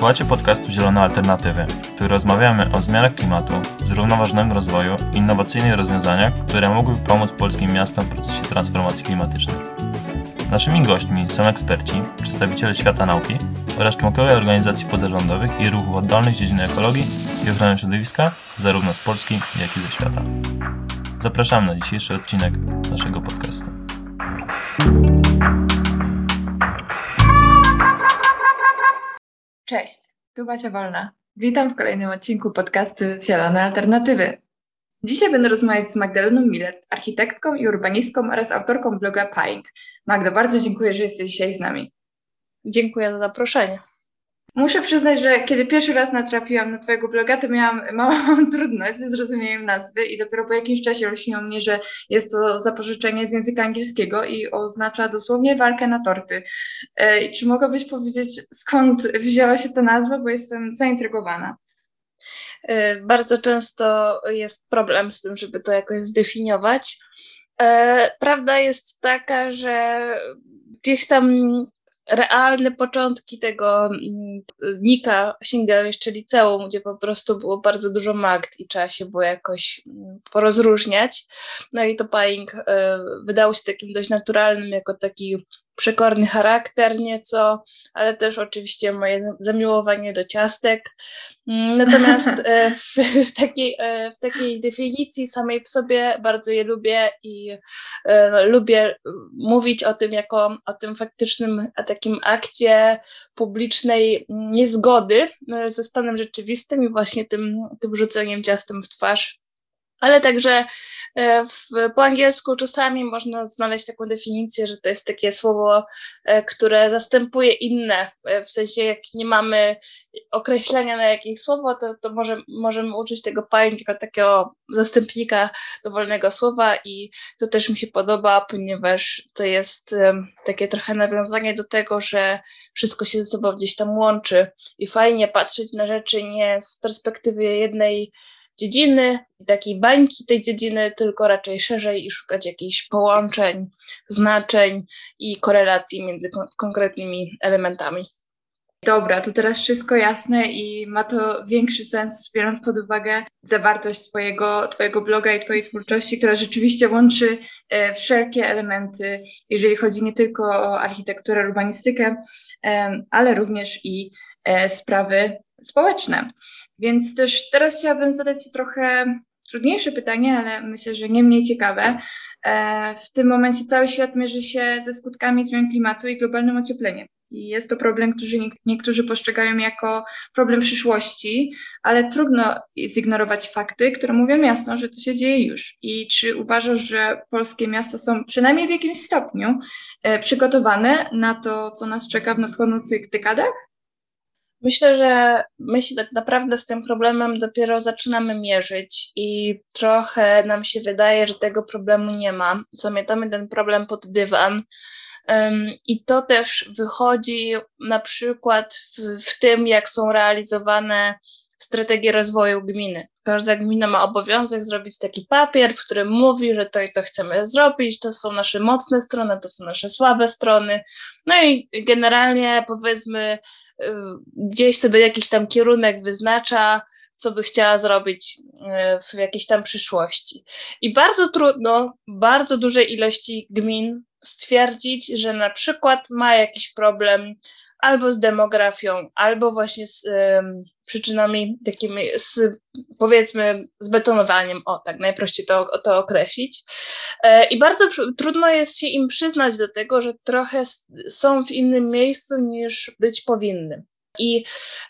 Słuchacie podcastu Zielone Alternatywy, w którym rozmawiamy o zmianach klimatu, zrównoważonym rozwoju i innowacyjnych rozwiązaniach, które mogłyby pomóc polskim miastom w procesie transformacji klimatycznej. Naszymi gośćmi są eksperci, przedstawiciele świata nauki oraz członkowie organizacji pozarządowych i ruchów oddolnych z dziedziny ekologii i ochrony środowiska, zarówno z Polski, jak i ze świata. Zapraszamy na dzisiejszy odcinek naszego podcastu. Cześć, tu Basia Wolna. Witam w kolejnym odcinku podcastu Zielone Alternatywy. Dzisiaj będę rozmawiać z Magdaleną Miller, architektką i urbanistką oraz autorką bloga Pine. Magda, bardzo dziękuję, że jesteś dzisiaj z nami. Dziękuję za zaproszenie. Muszę przyznać, że kiedy pierwszy raz natrafiłam na Twojego bloga, to miałam małą trudność ze zrozumieniem nazwy i dopiero po jakimś czasie rośniło mnie, że jest to zapożyczenie z języka angielskiego i oznacza dosłownie walkę na torty. E, czy mogłabyś powiedzieć, skąd wzięła się ta nazwa, bo jestem zaintrygowana? E, bardzo często jest problem z tym, żeby to jakoś zdefiniować. E, prawda jest taka, że gdzieś tam realne początki tego mm, Nika sięgają jeszcze liceum, gdzie po prostu było bardzo dużo magt i trzeba się było jakoś mm, porozróżniać. No i to Paing y, wydało się takim dość naturalnym, jako taki przekorny charakter nieco, ale też oczywiście moje zamiłowanie do ciastek. Mm, natomiast e, w takiej, e, w takiej definicji samej w sobie bardzo je lubię i e, lubię mówić o tym jako o tym faktycznym takim akcie publicznej niezgody ze stanem rzeczywistym i właśnie tym, tym rzuceniem ciastem w twarz ale także w, po angielsku czasami można znaleźć taką definicję, że to jest takie słowo, e, które zastępuje inne. E, w sensie, jak nie mamy określenia na jakieś słowo, to, to może, możemy użyć tego pająk jako takiego zastępnika dowolnego słowa i to też mi się podoba, ponieważ to jest takie trochę nawiązanie do tego, że wszystko się ze sobą gdzieś tam łączy i fajnie patrzeć na rzeczy nie z perspektywy jednej dziedziny takiej bańki tej dziedziny, tylko raczej szerzej i szukać jakichś połączeń, znaczeń i korelacji między kon konkretnymi elementami. Dobra, to teraz wszystko jasne i ma to większy sens, biorąc pod uwagę zawartość twojego, twojego bloga i Twojej twórczości, która rzeczywiście łączy e, wszelkie elementy, jeżeli chodzi nie tylko o architekturę, urbanistykę, e, ale również i e, sprawy społeczne. Więc też teraz chciałabym zadać Ci trochę trudniejsze pytanie, ale myślę, że nie mniej ciekawe. E, w tym momencie cały świat mierzy się ze skutkami zmian klimatu i globalnym ociepleniem. I jest to problem, który niektórzy postrzegają jako problem przyszłości, ale trudno zignorować fakty, które mówią jasno, że to się dzieje już. I czy uważasz, że polskie miasta są przynajmniej w jakimś stopniu e, przygotowane na to, co nas czeka w nadchodzących dekadach? Myślę, że my się tak naprawdę z tym problemem dopiero zaczynamy mierzyć i trochę nam się wydaje, że tego problemu nie ma. Zamiatamy ten problem pod dywan. I to też wychodzi na przykład w, w tym, jak są realizowane strategię rozwoju gminy. Każda gmina ma obowiązek zrobić taki papier, w którym mówi, że to i to chcemy zrobić, to są nasze mocne strony, to są nasze słabe strony. No i generalnie powiedzmy, y, gdzieś sobie jakiś tam kierunek wyznacza, co by chciała zrobić y, w jakiejś tam przyszłości. I bardzo trudno, bardzo dużej ilości gmin stwierdzić, że na przykład ma jakiś problem albo z demografią, albo właśnie z przyczynami takimi, z, powiedzmy, z betonowaniem, o tak, najprościej to, to określić. E, I bardzo trudno jest się im przyznać do tego, że trochę są w innym miejscu niż być powinny. I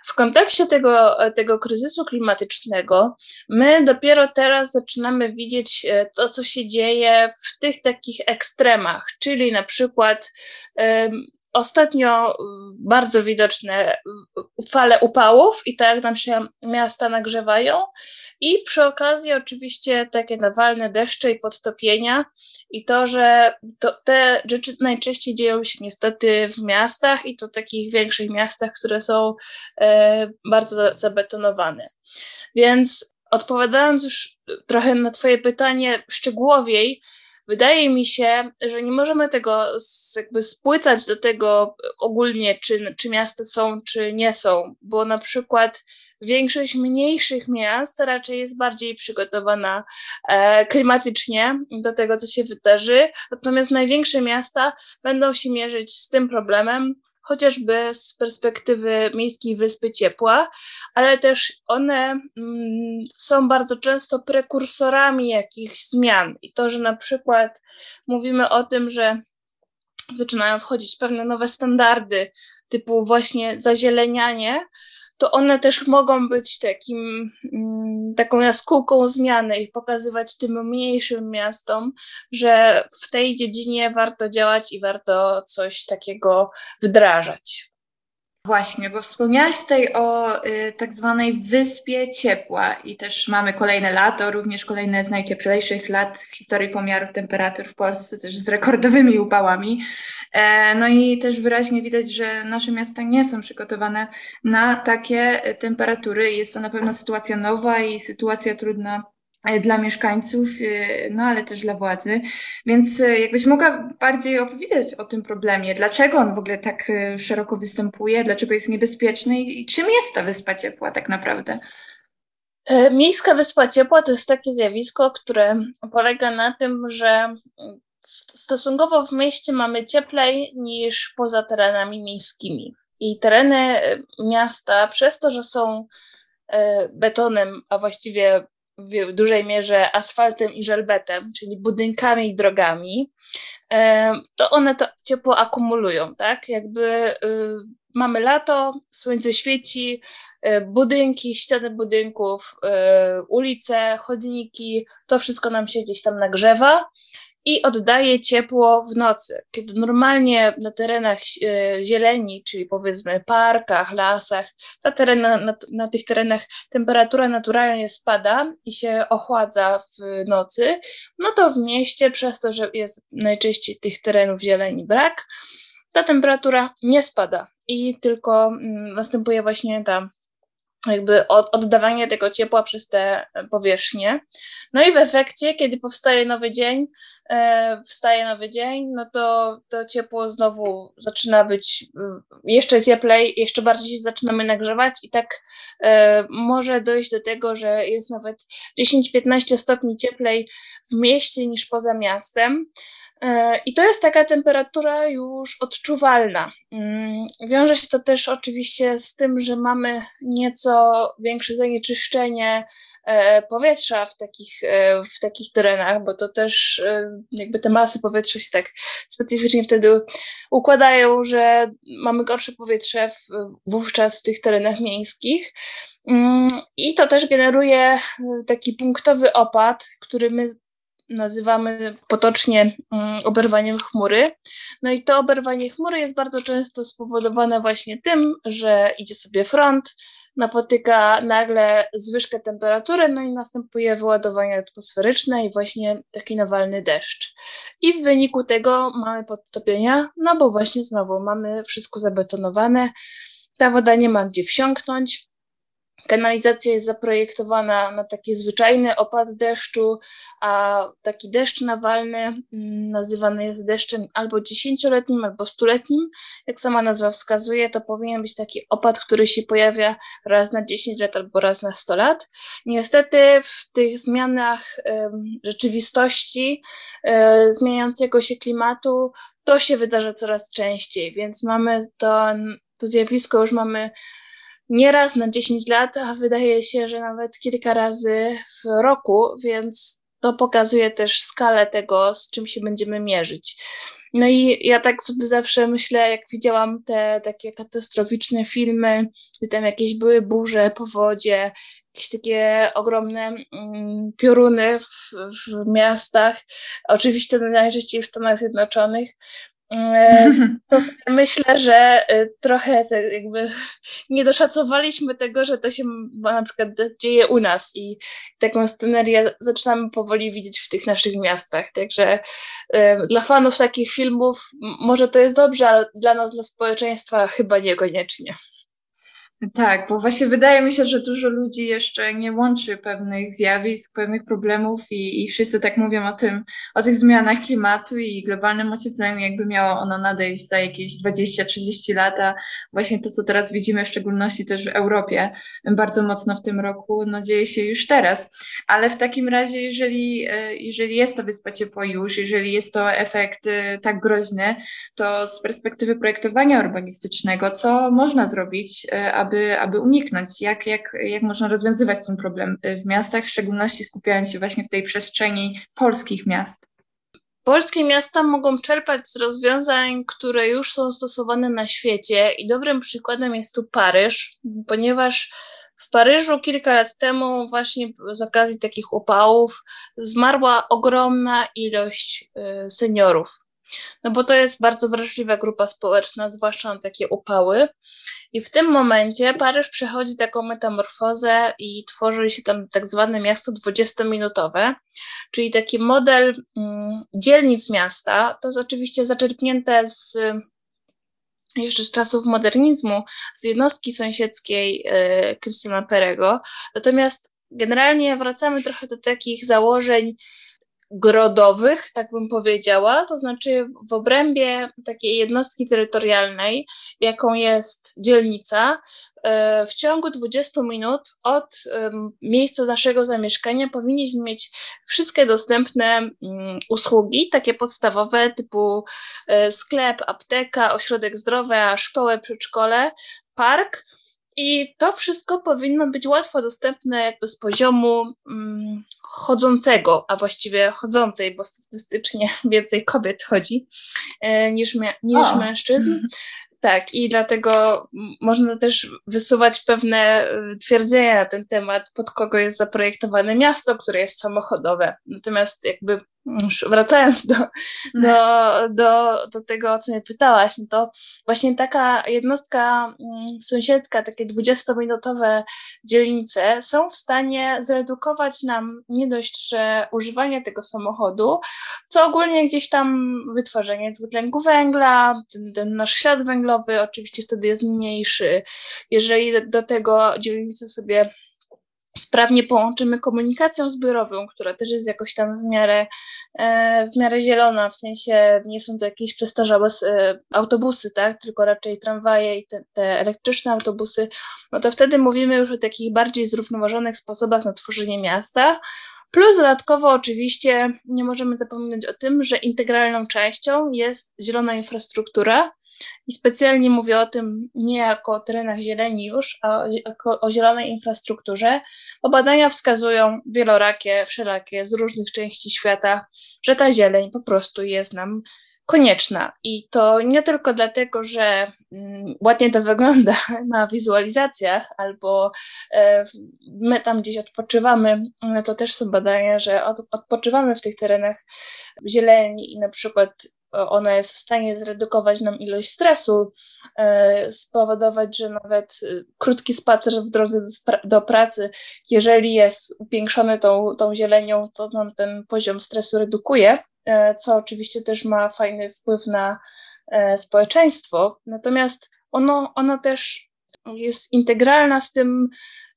w kontekście tego, tego kryzysu klimatycznego, my dopiero teraz zaczynamy widzieć e, to, co się dzieje w tych takich ekstremach, czyli na przykład Ostatnio y, bardzo widoczne y, fale upałów i tak nam się miasta nagrzewają i przy okazji oczywiście takie nawalne deszcze i podtopienia i to, że to, te rzeczy najczęściej dzieją się niestety w miastach i to takich większych miastach, które są e, bardzo zabetonowane. Więc odpowiadając już trochę na Twoje pytanie szczegółowiej, wydaje mi się, że nie możemy tego jakby spłycać do tego ogólnie, czy, czy miasta są, czy nie są, bo na przykład większość mniejszych miast raczej jest bardziej przygotowana e, klimatycznie do tego, co się wydarzy, natomiast największe miasta będą się mierzyć z tym problemem, chociażby z perspektywy miejskiej wyspy ciepła, ale też one mm, są bardzo często prekursorami jakichś zmian. I to, że na przykład mówimy o tym, że zaczynają wchodzić pewne nowe standardy, typu właśnie zazielenianie, to one też mogą być takim, mm, taką jaskółką zmiany i pokazywać tym mniejszym miastom, że w tej dziedzinie warto działać i warto coś takiego wdrażać. Właśnie, bo wspomniałaś tutaj o y, tak zwanej wyspie ciepła i też mamy kolejne lato, również kolejne z najcieplejszych lat w historii pomiarów temperatur w Polsce, też z rekordowymi upałami. E, no i też wyraźnie widać, że nasze miasta nie są przygotowane na takie temperatury. Jest to na pewno sytuacja nowa i sytuacja trudna dla mieszkańców, e, no ale też dla władzy. Więc e, jakbyś mogła bardziej opowiedzieć o tym problemie, dlaczego on w ogóle tak szeroko występuje, dlaczego jest niebezpieczny i czym jest ta wyspa ciepła tak naprawdę? Miejska wyspa ciepła to jest takie zjawisko, które polega na tym, że stosunkowo w mieście mamy cieplej niż poza terenami miejskimi. I tereny miasta, przez to, że są betonem, a właściwie w dużej mierze asfaltem i żelbetem, czyli budynkami i drogami, to one to ciepło akumulują, tak? Jakby y, mamy lato, słońce świeci, y, budynki, ściany budynków, y, ulice, chodniki, to wszystko nam się gdzieś tam nagrzewa i oddaje ciepło w nocy. Kiedy normalnie na terenach e, zieleni, czyli powiedzmy parkach, lasach, na, teren, na, na, tych terenach temperatura naturalnie spada i się ochładza w nocy, no to w mieście, przez to, że jest najczęściej tych terenów zieleni brak, ta temperatura nie spada i tylko mm, następuje właśnie ta jakby oddawanie tego ciepła przez te powierzchnie. No i w efekcie, kiedy powstaje nowy dzień, wstaje nowy dzień, no to to ciepło znowu zaczyna być mm, jeszcze cieplej, jeszcze bardziej się zaczynamy nagrzewać i tak e, może dojść do tego, że jest nawet 10-15 stopni cieplej w mieście niż poza miastem. E, I to jest taka temperatura już odczuwalna. Mm, wiąże się to też oczywiście z tym, że mamy nieco większe zanieczyszczenie e, powietrza w takich, e, w takich terenach, bo to też jakby te masy powietrza się tak specyficznie wtedy układają, że mamy gorsze powietrze wówczas w tych terenach miejskich. Mm, I to też generuje taki punktowy opad, który my nazywamy potocznie mm, oberwaniem chmury. No i to oberwanie chmury jest bardzo często spowodowane właśnie tym, że idzie sobie front, napotyka nagle zwyżkę temperatury, no i następuje wyładowanie atmosferyczne i właśnie taki nawalny deszcz. I w wyniku tego mamy podtopienia, no bo właśnie znowu mamy wszystko zabetonowane, ta woda nie ma gdzie wsiąknąć, Kanalizacja jest zaprojektowana na taki zwyczajny opad deszczu, a taki deszcz nawalny mm, nazywany jest deszczem albo dziesięcioletnim, albo stuletnim. Jak sama nazwa wskazuje, to powinien być taki opad, który się pojawia raz na 10 lat albo raz na 100 lat. Niestety w tych zmianach rzeczywistości, e, zmieniającego się klimatu, to się wydarza coraz częściej, więc mamy to, to zjawisko już mamy nie raz na 10 lat, a wydaje się, że nawet kilka razy w roku, więc to pokazuje też skalę tego, z czym się będziemy mierzyć. No i ja tak sobie zawsze myślę, jak widziałam te takie katastroficzne filmy, gdzie tam jakieś były burze, powodzie, jakieś takie ogromne mm, pioruny w, w miastach, oczywiście najczęściej w Stanach Zjednoczonych, to myślę, że e, trochę jakby nie doszacowaliśmy tego, że to się na przykład dzieje u nas i taką scenerię zaczynamy powoli widzieć w tych naszych miastach. Także e, dla fanów takich filmów może to jest dobrze, ale dla nas, dla społeczeństwa chyba niekoniecznie. Tak, bo właśnie wydaje mi się, że dużo ludzi jeszcze nie łączy pewnych zjawisk, pewnych problemów i, i wszyscy tak mówią o tym, o tych zmianach klimatu i globalnym ociepleniu, jakby miało ono nadejść za jakieś 20-30 lata. Właśnie to, co teraz widzimy, w szczególności też w Europie, bardzo mocno w tym roku, no dzieje się już teraz. Ale w takim razie, jeżeli, e, jeżeli jest to wyspa ciepła już, jeżeli jest to efekt e, tak groźny, to z perspektywy projektowania urbanistycznego, co można zrobić, e, aby aby, aby uniknąć, jak, jak, jak można rozwiązywać ten problem w miastach, w szczególności skupiając się właśnie w tej przestrzeni polskich miast. Polskie miasta mogą czerpać z rozwiązań, które już są stosowane na świecie, i dobrym przykładem jest tu Paryż, ponieważ w Paryżu kilka lat temu, właśnie z okazji takich upałów, zmarła ogromna ilość y, seniorów. No bo to jest bardzo wrażliwa grupa społeczna, zwłaszcza na takie upały. I w tym momencie Paryż przechodzi taką metamorfozę i tworzy się tam tak zwane miasto 20-minutowe, czyli taki model mm, dzielnic miasta. To jest oczywiście zaczerpnięte z jeszcze z czasów modernizmu, z jednostki sąsiedzkiej y, Krystiana Perego. Natomiast generalnie wracamy trochę do takich założeń grodowych, tak bym powiedziała, to znaczy w obrębie takiej jednostki terytorialnej, jaką jest dzielnica, e, w ciągu 20 minut od miejsca naszego zamieszkania powinniśmy mieć wszystkie dostępne mm, usługi, takie podstawowe, typu e, sklep, apteka, ośrodek zdrowia, szkołę, przedszkole, park i to wszystko powinno być łatwo dostępne jakby z poziomu mm, chodzącego, a właściwie chodzącej, bo statystycznie więcej kobiet chodzi e, niż, niż mężczyzn. Tak, i dlatego można też wysuwać pewne e, twierdzenia na ten temat, pod kogo jest zaprojektowane miasto, które jest samochodowe. Natomiast jakby wracając do, do, do, do tego, o co mnie pytałaś, no to właśnie taka jednostka mm, sąsiedzka, takie 20-minutowe dzielnice są w stanie zredukować nam nie dość, że używanie tego samochodu, co ogólnie gdzieś tam wytworzenie dwutlenku węgla, ten, ten nasz ślad węglowy oczywiście wtedy jest mniejszy. Jeżeli do tego dzielnice sobie sprawnie połączymy komunikacją zbiorową, która też jest jakoś tam w miarę, e, w miarę zielona, w sensie nie są to jakieś przestarzałe e, autobusy, tak, tylko raczej tramwaje i te, te elektryczne autobusy, no to wtedy mówimy już o takich bardziej zrównoważonych sposobach na tworzenie miasta, Plus dodatkowo oczywiście nie możemy zapominać o tym, że integralną częścią jest zielona infrastruktura i specjalnie mówię o tym nie jako o terenach zieleni już, a jako o zielonej infrastrukturze, bo badania wskazują wielorakie, wszelakie z różnych części świata, że ta zieleń po prostu jest nam konieczna. I to nie tylko dlatego, że mm, ładnie to wygląda na wizualizacjach, albo e, my tam gdzieś odpoczywamy, to też są badania, że odpoczywamy w tych terenach zieleni i na przykład ona jest w stanie zredukować nam ilość stresu, e, spowodować, że nawet e, krótki spacer w drodze do, pracy, jeżeli jest upiększony tą, tą zielenią, to nam ten poziom stresu redukuje. E, co oczywiście też ma fajny wpływ na e, społeczeństwo. Natomiast ono, ono też jest integralna z tym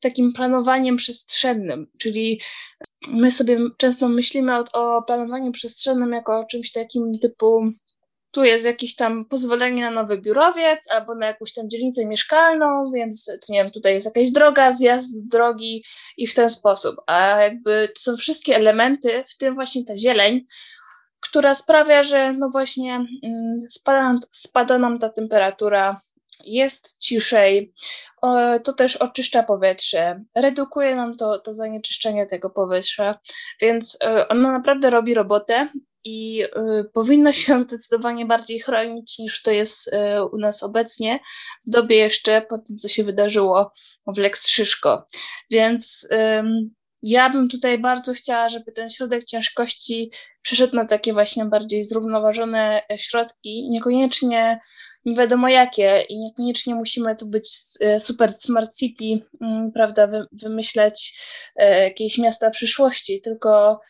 takim planowaniem przestrzennym, czyli my sobie często myślimy o, o planowaniu przestrzennym jako o czymś takim typu tu jest jakieś tam pozwolenie na nowy biurowiec albo na jakąś tam dzielnicę mieszkalną, więc nie wiem, tutaj jest jakaś droga, zjazd drogi i w ten sposób. A jakby to są wszystkie elementy, w tym właśnie ta zieleń, która sprawia, że no właśnie mm, spada, spada nam ta temperatura, jest ciszej, to też oczyszcza powietrze, redukuje nam to, to zanieczyszczenie tego powietrza, więc e, ona naprawdę robi robotę i y, powinno się zdecydowanie bardziej chronić niż to jest y, u nas obecnie, w dobie jeszcze po tym, co się wydarzyło w Lex Szyszko. Więc ja bym tutaj bardzo chciała, żeby ten środek ciężkości przeszedł na takie właśnie bardziej zrównoważone e, środki, niekoniecznie nie wiadomo jakie i niekoniecznie musimy tu być e, super smart city, mm, prawda, wymyśleć e, jakieś miasta przyszłości, tylko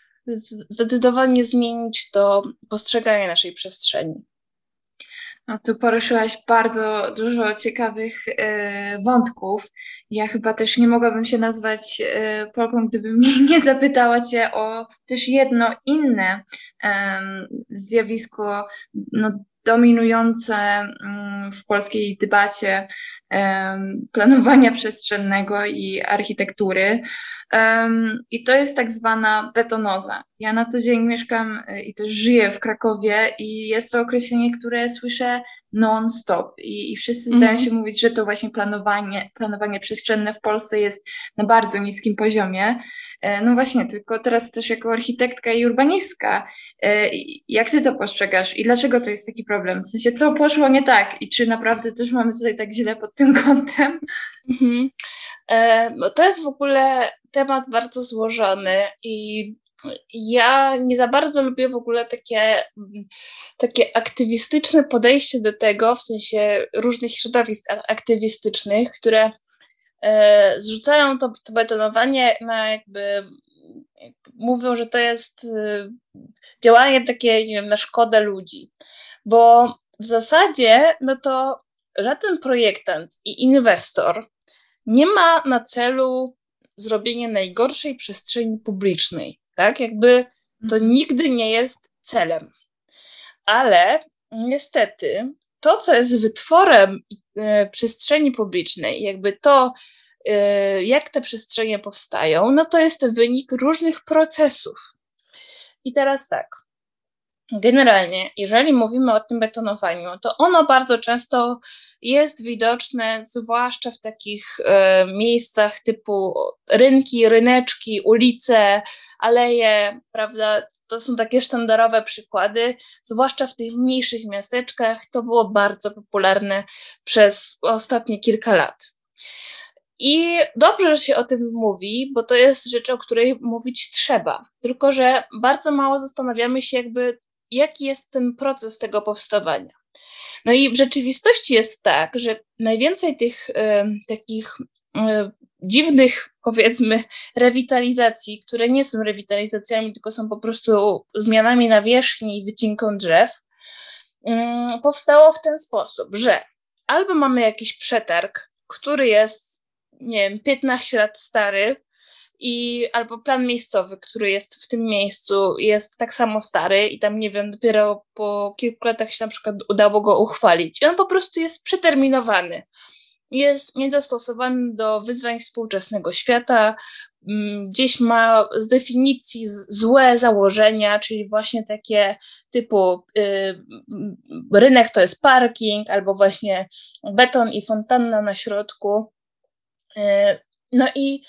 zdecydowanie zmienić to postrzeganie naszej przestrzeni. No, tu poruszyłaś bardzo dużo ciekawych y, wątków. Ja chyba też nie mogłabym się nazwać y, Polką, gdybym nie, zapytała Cię o też jedno inne y, zjawisko no, dominujące mm, w polskiej debacie planowania przestrzennego i architektury. I to jest tak zwana betonoza. Ja na co dzień mieszkam y, i też żyję w Krakowie i jest to określenie, które słyszę non-stop i, i wszyscy mm. zdają się mówić, że to właśnie planowanie, planowanie przestrzenne w Polsce jest na bardzo niskim poziomie. E, no właśnie, tylko teraz też jako architektka i urbanistka, e, jak ty to postrzegasz i dlaczego to jest taki problem? W sensie, co poszło nie tak i czy naprawdę też mamy tutaj tak źle pod tym kątem? Mhm. E, to jest w ogóle temat bardzo złożony i ja nie za bardzo lubię w ogóle takie, takie aktywistyczne podejście do tego, w sensie różnych środowisk aktywistycznych, które e, zrzucają to, to betonowanie na jakby mówią, że to jest e, działanie takie, nie wiem, na szkodę ludzi. Bo w zasadzie, no to żaden projektant i inwestor nie ma na celu zrobienie najgorszej przestrzeni publicznej, tak? Jakby to mhm. nigdy nie jest celem. Ale niestety to, co jest wytworem e, przestrzeni publicznej, jakby to, e, jak te przestrzenie powstają, no to jest wynik różnych procesów. I teraz tak. Generalnie, jeżeli mówimy o tym betonowaniu, to ono bardzo często jest widoczne, zwłaszcza w takich e, miejscach typu rynki, ryneczki, ulice, aleje, prawda? To są takie sztandarowe przykłady, zwłaszcza w tych mniejszych miasteczkach. To było bardzo popularne przez ostatnie kilka lat. I dobrze, że się o tym mówi, bo to jest rzecz, o której mówić trzeba. Tylko, że bardzo mało zastanawiamy się, jakby jaki jest ten proces tego powstawania. No i w rzeczywistości jest tak, że najwięcej tych takich dziwnych, powiedzmy, rewitalizacji, które nie są rewitalizacjami, tylko są po prostu zmianami nawierzchni i wycinką drzew, powstało w ten sposób, że albo mamy jakiś przetarg, który jest, nie wiem, 15 lat stary, i albo plan miejscowy, który jest w tym miejscu, jest tak samo stary i tam, nie wiem, dopiero po kilku latach się na przykład udało go uchwalić. I on po prostu jest przeterminowany. Jest niedostosowany do wyzwań współczesnego świata, mm, gdzieś ma z definicji złe założenia, czyli właśnie takie typu y, rynek to jest parking, albo właśnie beton i fontanna na środku. Y, no i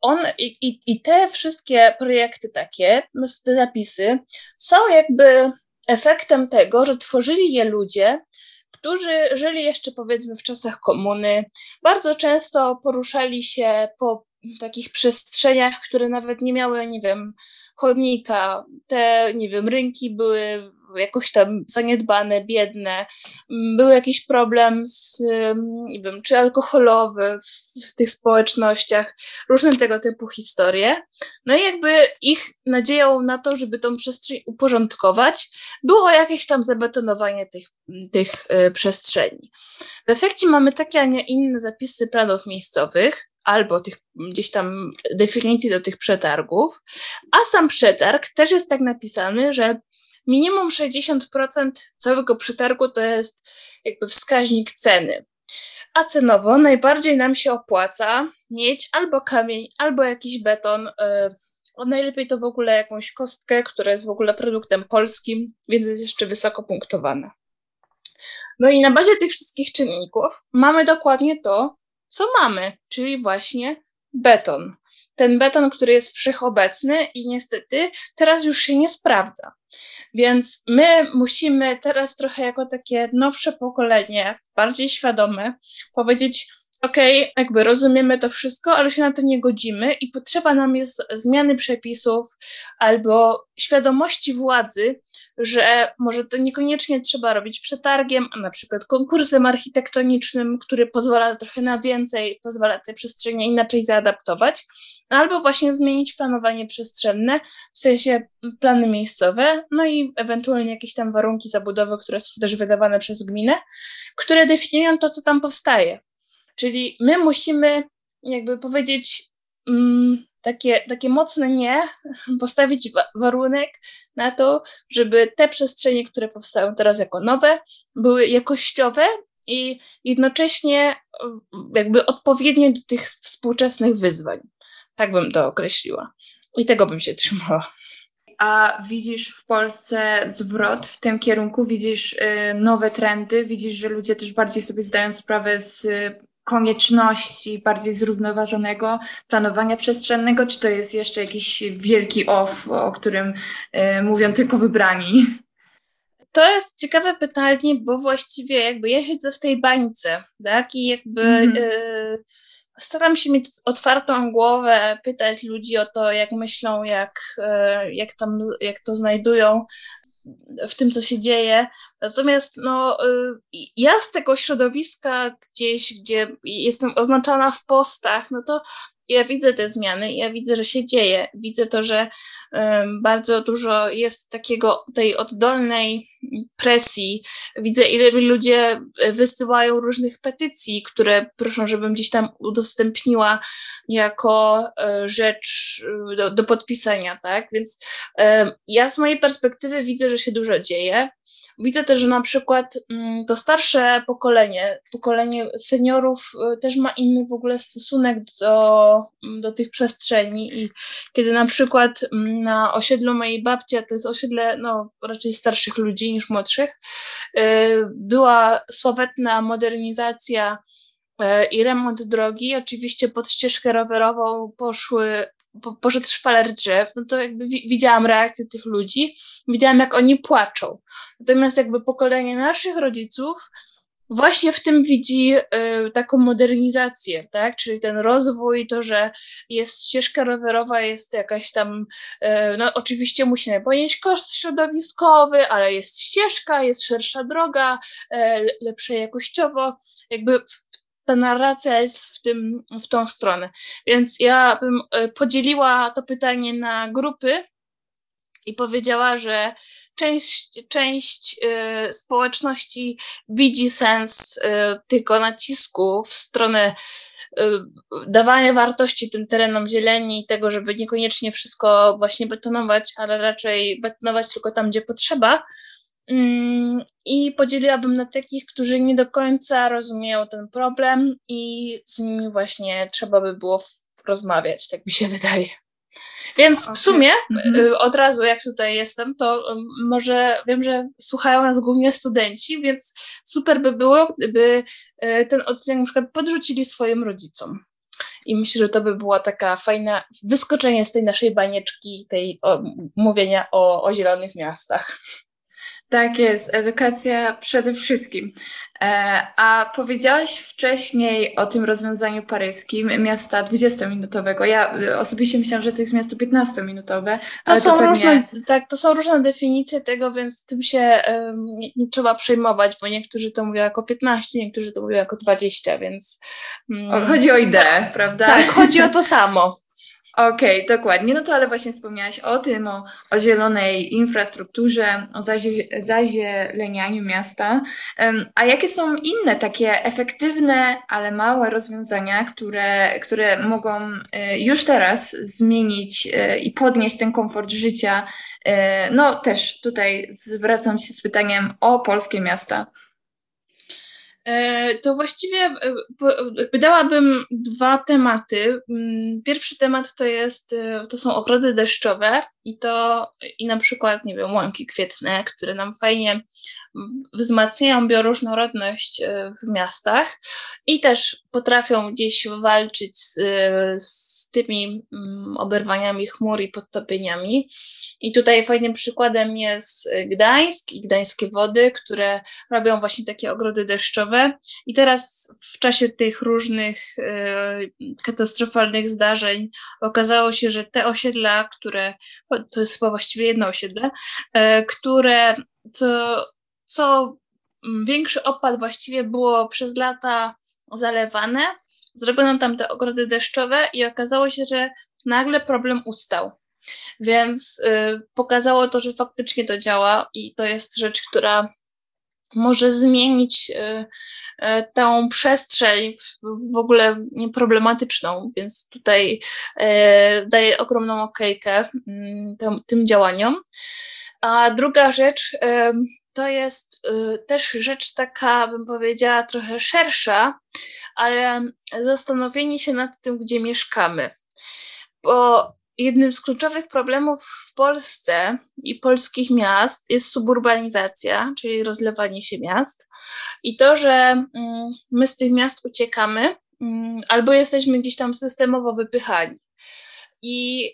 on i, i, te wszystkie projekty takie, te zapisy są jakby efektem tego, że tworzyli je ludzie, którzy żyli jeszcze powiedzmy w czasach komuny, bardzo często poruszali się po takich przestrzeniach, które nawet nie miały, nie wiem, chodnika. Te, nie wiem, rynki były jakoś tam zaniedbane, biedne. Był jakiś problem z, nie wiem, czy alkoholowy w, tych społecznościach, różne tego typu historie. No i jakby ich nadzieją na to, żeby tą przestrzeń uporządkować, było jakieś tam zabetonowanie tych, tych y, przestrzeni. W efekcie mamy takie, a nie inne zapisy planów miejscowych, albo tych gdzieś tam definicji do tych przetargów, a sam przetarg też jest tak napisany, że minimum 60% całego przetargu to jest jakby wskaźnik ceny. A cenowo najbardziej nam się opłaca mieć albo kamień, albo jakiś beton. O y, najlepiej to w ogóle jakąś kostkę, która jest w ogóle produktem polskim, więc jest jeszcze wysoko punktowana. No i na bazie tych wszystkich czynników mamy dokładnie to, co mamy, czyli właśnie beton. Ten beton, który jest wszechobecny i niestety teraz już się nie sprawdza. Więc my musimy teraz trochę jako takie nowsze pokolenie, bardziej świadome, powiedzieć: okej, okay, jakby rozumiemy to wszystko, ale się na to nie godzimy i potrzeba nam jest zmiany przepisów albo świadomości władzy, że może to niekoniecznie trzeba robić przetargiem, a na przykład konkursem architektonicznym, który pozwala trochę na więcej, pozwala te przestrzenie inaczej zaadaptować, albo właśnie zmienić planowanie przestrzenne, w sensie plany miejscowe, no i ewentualnie jakieś tam warunki zabudowy, które są też wydawane przez gminę, które definiują to, co tam powstaje. Czyli my musimy jakby powiedzieć mm, takie, takie mocne nie, postawić warunek na to, żeby te przestrzenie, które powstają teraz jako nowe, były jakościowe i jednocześnie jakby odpowiednie do tych współczesnych wyzwań. Tak bym to określiła. I tego bym się trzymała. A widzisz w Polsce zwrot w tym kierunku? Widzisz y, nowe trendy? Widzisz, że ludzie też bardziej sobie zdają sprawę z konieczności bardziej zrównoważonego planowania przestrzennego, czy to jest jeszcze jakiś wielki off, o którym y, mówią tylko wybrani? To jest ciekawe pytanie, bo właściwie jakby ja siedzę w tej bańce, tak? I jakby mm y, staram się mieć otwartą głowę, pytać ludzi o to, jak myślą, jak, y, jak, tam, jak to znajdują w tym, co się dzieje. Natomiast no, y, ja z tego środowiska gdzieś, gdzie jestem oznaczana w postach, no to ja widzę te zmiany, ja widzę, że się dzieje. Widzę to, że bardzo dużo jest takiego, tej oddolnej presji. Widzę, ile mi ludzie wysyłają różnych petycji, które proszą, żebym gdzieś tam udostępniła jako um, rzecz do, do, podpisania, tak? Więc ja z mojej perspektywy widzę, że się dużo dzieje. Widzę też, że na przykład mm, to starsze pokolenie, pokolenie seniorów też ma inny w ogóle stosunek do, mm, do tych przestrzeni i kiedy na przykład mm, na osiedlu mojej babci, a to jest osiedle no, raczej starszych ludzi niż młodszych, y, była sławetna modernizacja y, i remont drogi. Oczywiście pod ścieżkę rowerową poszły po, poszedł szpaler drzew, no to jakby wi widziałam reakcję tych ludzi, widziałam jak oni płaczą. Natomiast jakby pokolenie naszych rodziców właśnie w tym widzi y, taką modernizację, tak? Czyli ten rozwój, to, że jest ścieżka rowerowa, jest jakaś tam, y, no oczywiście musimy ponieść koszt środowiskowy, ale jest ścieżka, jest szersza droga, y, lepsze jakościowo, jakby ta narracja jest w, tym, w tą stronę. Więc ja bym e, podzieliła to pytanie na grupy i powiedziała, że część, część y, społeczności widzi sens y, tego nacisku w stronę y, dawania wartości tym terenom zieleni i tego, żeby niekoniecznie wszystko właśnie betonować, ale raczej betonować tylko tam, gdzie potrzeba. Mm, I podzieliłabym na takich, którzy nie do końca rozumieją ten problem i z nimi właśnie trzeba by było rozmawiać, tak mi się wydaje. Więc w sumie mhm. Y, od razu, jak tutaj jestem, to może wiem, że słuchają nas głównie studenci, więc super by było, gdyby y, ten odcinek na przykład podrzucili swoim rodzicom. I myślę, że to by była taka fajna wyskoczenie z tej naszej banieczki, tej o, mówienia o, o zielonych miastach. Tak jest, edukacja przede wszystkim. E, a powiedziałaś wcześniej o tym rozwiązaniu paryskim miasta 20-minutowego. Ja e, osobiście myślałam, że to jest miasto 15-minutowe. To są, to pewnie... różne, tak, to są różne definicje tego, więc tym się um, nie, nie, trzeba przejmować, bo niektórzy to mówią jako 15, niektórzy to mówią jako 20, więc. Um, chodzi o ideę, prawda? Tak, chodzi o to samo. Okej, dokładnie. No to ale właśnie wspomniałaś o tym, o, o zielonej infrastrukturze, o zazie, zazielenianiu miasta. A jakie są inne takie efektywne, ale małe rozwiązania, które, które mogą y, już teraz zmienić y, i podnieść ten komfort życia? Y, no też tutaj zwracam się z pytaniem o polskie miasta. E, to właściwie wydałabym dwa tematy. Mm, pierwszy temat to jest, e, to są ogrody deszczowe i to i na przykład, nie wiem, łąki kwietne, które nam fajnie wzmacniają bioróżnorodność e, w miastach i też potrafią gdzieś walczyć z, z tymi mm, oberwaniami chmur i podtopieniami. I tutaj fajnym przykładem jest Gdańsk i gdańskie wody, które robią właśnie takie ogrody deszczowe. I teraz w czasie tych różnych e, katastrofalnych zdarzeń okazało się, że te osiedla, które, to jest chyba właściwie jedno osiedle, e, które co, co większy opad właściwie było przez lata zalewane, zrobiono tam te ogrody deszczowe i okazało się, że nagle problem ustał. Więc y, pokazało to, że faktycznie to działa i to jest rzecz, która może zmienić y, y, tą przestrzeń w, ogóle nieproblematyczną, więc tutaj y, daję ogromną okejkę mm, tym działaniom. A druga rzecz to jest też rzecz taka, bym powiedziała, trochę szersza, ale zastanowienie się nad tym, gdzie mieszkamy. Bo jednym z kluczowych problemów w Polsce i polskich miast jest suburbanizacja, czyli rozlewanie się miast. I to, że mm, my z tych miast uciekamy, mm, albo jesteśmy gdzieś tam systemowo wypychani. I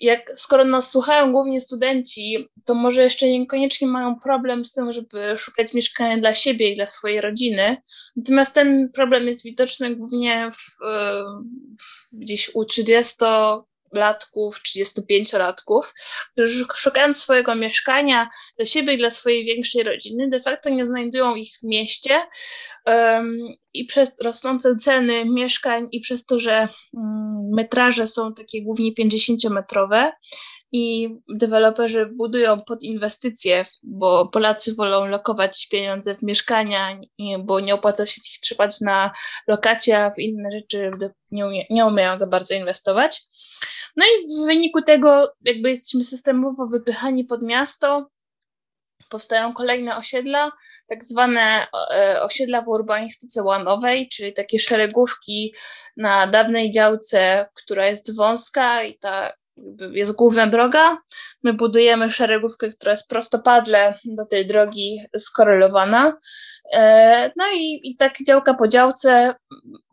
jak skoro nas słuchają głównie studenci, to może jeszcze niekoniecznie mają problem z tym, żeby szukać mieszkania dla siebie i dla swojej rodziny. Natomiast ten problem jest widoczny głównie w, w gdzieś u 30 latków, 35-latków, którzy szukając swojego mieszkania dla siebie i dla swojej większej rodziny, de facto nie znajdują ich w mieście um, i przez rosnące ceny mieszkań i przez to, że um, metraże są takie głównie 50-metrowe, i deweloperzy budują pod inwestycje, bo Polacy wolą lokować pieniądze w mieszkania, bo nie opłaca się ich trzymać na lokacie, a w inne rzeczy nie, umie, nie umieją za bardzo inwestować. No i w wyniku tego jakby jesteśmy systemowo wypychani pod miasto, powstają kolejne osiedla, tak zwane e, osiedla w urbanistyce łanowej, czyli takie szeregówki na dawnej działce, która jest wąska i ta jest główna droga, my budujemy szeregówkę, która jest prostopadle do tej drogi skorelowana. E, no i, i tak działka po działce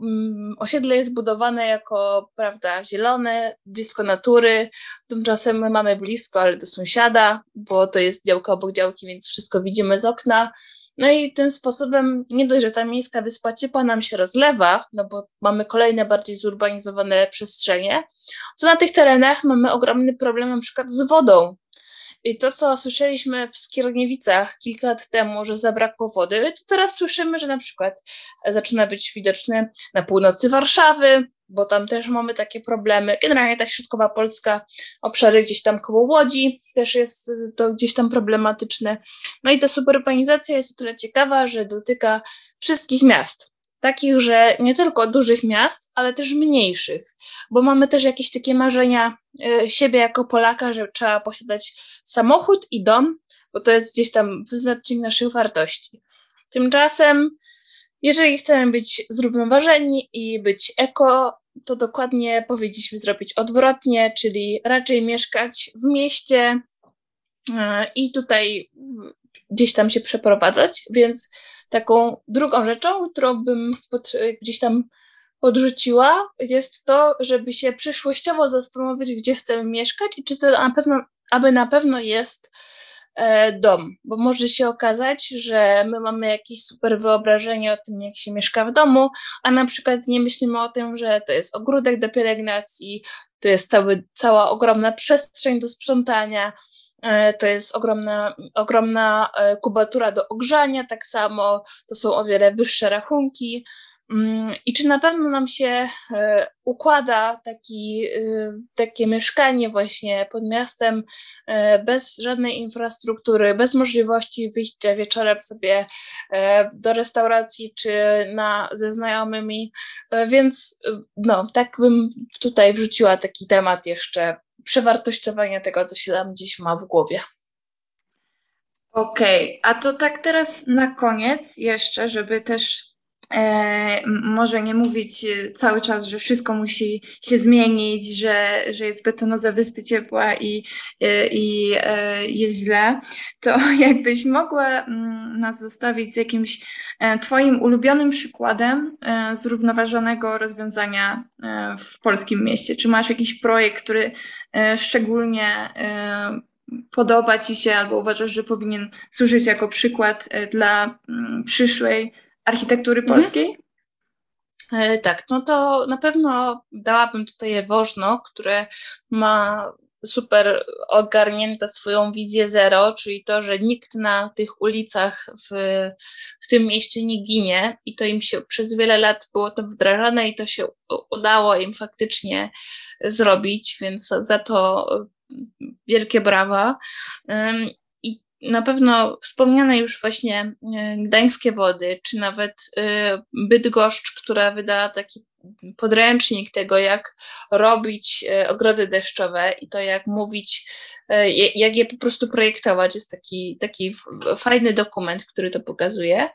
mm, osiedle jest budowane jako, prawda, zielone, blisko natury. Tymczasem my mamy blisko, ale do sąsiada, bo to jest działka obok działki, więc wszystko widzimy z okna. No i tym sposobem nie dość, że ta miejska wyspa ciepła nam się rozlewa, no bo mamy kolejne bardziej zurbanizowane przestrzenie, co na tych terenach mamy ogromny problem na przykład z wodą. I to, co słyszeliśmy w Skierniewicach kilka lat temu, że zabrakło wody, to teraz słyszymy, że na przykład zaczyna być widoczne na północy Warszawy, bo tam też mamy takie problemy. Generalnie ta środkowa Polska, obszary gdzieś tam koło Łodzi, też jest to gdzieś tam problematyczne. No i ta suburbanizacja jest o tyle ciekawa, że dotyka wszystkich miast. Takich, że nie tylko dużych miast, ale też mniejszych, bo mamy też jakieś takie marzenia y, siebie jako Polaka, że trzeba posiadać samochód i dom, bo to jest gdzieś tam wyznacznik naszych wartości. Tymczasem jeżeli chcemy być zrównoważeni i być eko, to dokładnie powinniśmy zrobić odwrotnie, czyli raczej mieszkać w mieście e, i tutaj gdzieś tam się przeprowadzać. Więc taką drugą rzeczą, którą bym pod, gdzieś tam podrzuciła, jest to, żeby się przyszłościowo zastanowić, gdzie chcemy mieszkać i czy to na pewno, aby na pewno jest dom, bo może się okazać, że my mamy jakieś super wyobrażenie o tym, jak się mieszka w domu, a na przykład nie myślimy o tym, że to jest ogródek do pielęgnacji, to jest cały, cała ogromna przestrzeń do sprzątania, e, to jest ogromna, ogromna e, kubatura do ogrzania, tak samo, to są o wiele wyższe rachunki, I czy na pewno nam się e, układa taki, e, takie mieszkanie właśnie pod miastem e, bez żadnej infrastruktury, bez możliwości wyjścia wieczorem sobie do restauracji czy na, ze znajomymi, więc no, tak bym tutaj wrzuciła taki temat jeszcze przewartościowania tego, co się tam gdzieś ma w głowie. Okej, okay. a to tak teraz na koniec jeszcze, żeby też może nie mówić e, cały czas, że wszystko musi się zmienić, że, że jest betonoza wyspy ciepła i, e, i jest źle, to jakbyś mogła mm, nas zostawić z jakimś Twoim ulubionym przykładem zrównoważonego rozwiązania w polskim mieście? Czy masz jakiś projekt, który szczególnie podoba Ci się albo uważasz, że powinien służyć jako przykład dla mm, przyszłej architektury mhm. polskiej? E, tak, no to na pewno dałabym tutaj Wożno, które ma super ogarnięte swoją wizję zero, czyli to, że nikt na tych ulicach w, w tym mieście nie ginie i to im się przez wiele lat było to wdrażane i to się udało im faktycznie zrobić, więc za to wielkie brawa na pewno wspomniane już właśnie e, gdańskie wody, czy nawet e, Bydgoszcz, która wydała taki podręcznik tego, jak robić e, ogrody deszczowe i to, jak mówić, jak je po prostu projektować. Jest taki, taki fajny dokument, który to pokazuje.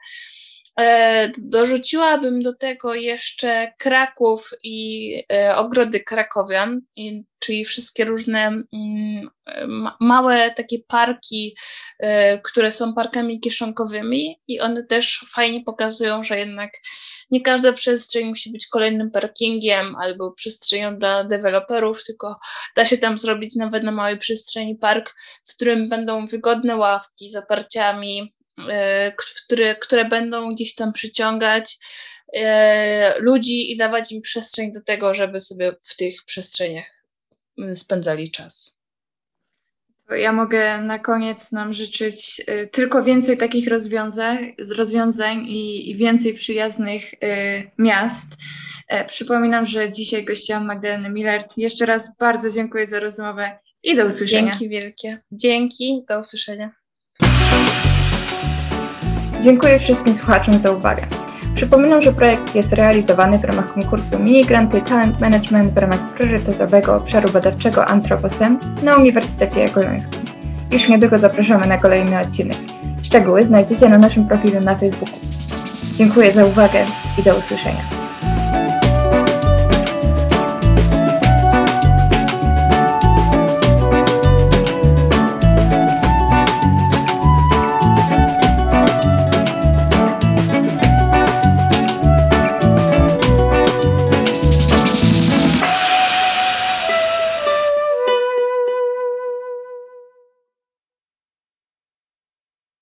Dorzuciłabym do tego jeszcze Kraków i ogrody krakowian, czyli wszystkie różne mm, małe takie parki, e, które są parkami kieszonkowymi i one też fajnie pokazują, że jednak nie każda przestrzeń musi być kolejnym parkingiem albo przestrzenią dla deweloperów, tylko da się tam zrobić nawet na małej przestrzeni park, w którym będą wygodne ławki z aparciami, e, które, które będą gdzieś tam przyciągać e, ludzi i dawać im przestrzeń do tego, żeby sobie w tych przestrzeniach spędzali czas. Ja mogę na koniec nam życzyć y, tylko więcej takich rozwiązań, rozwiązań i, więcej przyjaznych y, miast. E, przypominam, że dzisiaj gościłam Magdalenę Millert. Jeszcze raz bardzo dziękuję za rozmowę i do usłyszenia. Dzięki wielkie. Dzięki, do usłyszenia. Dziękuję wszystkim słuchaczom za uwagę. Przypominam, że projekt jest realizowany w ramach konkursu Mini Granty Talent Management w ramach priorytetowego obszaru badawczego Antropocen na Uniwersytecie Jagiellońskim. Już niedługo zapraszamy na kolejny odcinek. Szczegóły znajdziecie na naszym profilu na Facebooku. Dziękuję za uwagę i do usłyszenia.